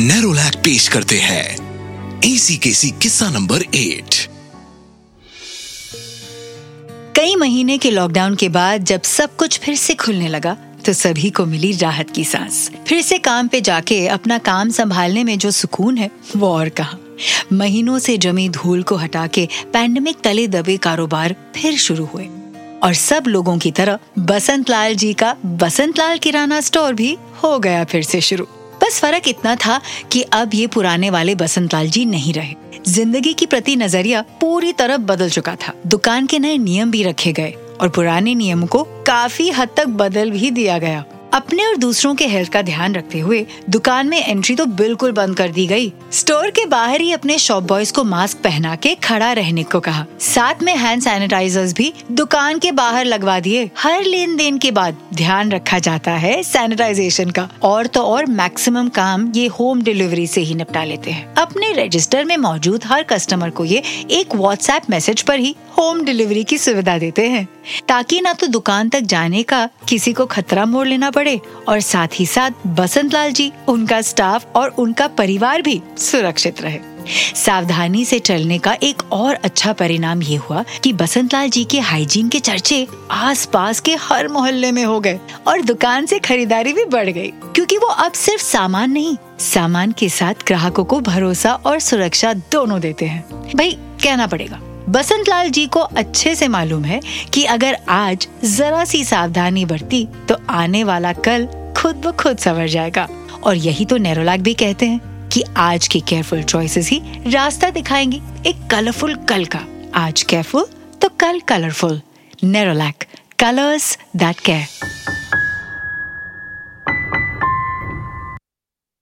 नेरोलैक पेश करते हैं। एसी केसी किस्सा नंबर एट कई महीने के लॉकडाउन के बाद जब सब कुछ फिर से खुलने लगा तो सभी को मिली राहत की सांस। फिर से काम पे जाके अपना काम संभालने में जो सुकून है, वो और कहा। महीनों से जमी धूल को हटा के पैंडमिक तले दबे कारोबार फिर शुरू हुए। और सब लोगों की तरह बसंत लाल जी का बसंत लाल किराना स्टोर भी हो गया फिर से शुरू। बस फ़र्क इतना था कि अब ये पुराने वाले बसंत लाल जी नहीं रहे। ज़िंदगी की प्रति नज़रिया पूरी तरह बदल चुका था। दुकान के नए नियम भी रखे गए और पुराने नियमों को काफ़ी हद तक बदल भी दिया गया। अपने और दूसरों के हेल्थ का ध्यान रखते हुए दुकान में एंट्री तो बिल्कुल बंद कर दी गई। स्टोर के बाहर ही अपने शॉप बॉयज़ को मास्क पहना के खड़ा रहने को कहा। साथ में हैंड सैनिटाइजर्स भी दुकान के बाहर लगवा दिए। हर लेन देन के बाद ध्यान रखा जाता है सैनिटाइजेशन का। और तो और मैक्सिमम काम ये होम डिलीवरी से ही निपटा लेते हैं। अपने रजिस्टर में मौजूद हर कस्टमर को ये एक व्हाट्सएप मैसेज पर ही होम डिलीवरी की सुविधा देते हैं। ताकि ना तो दुकान तक जाने का किसी को खतरा मोड़ लेना पड़े और साथ ही साथ बसंत लाल जी, उनका स्टाफ और उनका परिवार भी सुरक्षित रहे। सावधानी से चलने का एक और अच्छा परिणाम ये हुआ कि बसंत लाल जी के हाइजीन के चर्चे आसपास के हर मोहल्ले में हो गए और दुकान से खरीदारी भी बढ़ गई, क्योंकि वो अब सिर्फ़ सामान नहीं, सामान के साथ ग्राहकों को भरोसा और सुरक्षा दोनों देते हैं। भाई, कहना पड़ेगा बसंत लाल जी को अच्छे से मालूम है कि अगर आज जरा सी सावधानी बरती तो आने वाला कल खुद ब खुद संवर जाएगा। और यही तो नेरोलैक भी कहते हैं कि आज की केयरफुल चॉइसेस ही रास्ता दिखाएँगी एक कलरफुल कल का। आज केयरफुल तो कल colourful Nerolac colours that care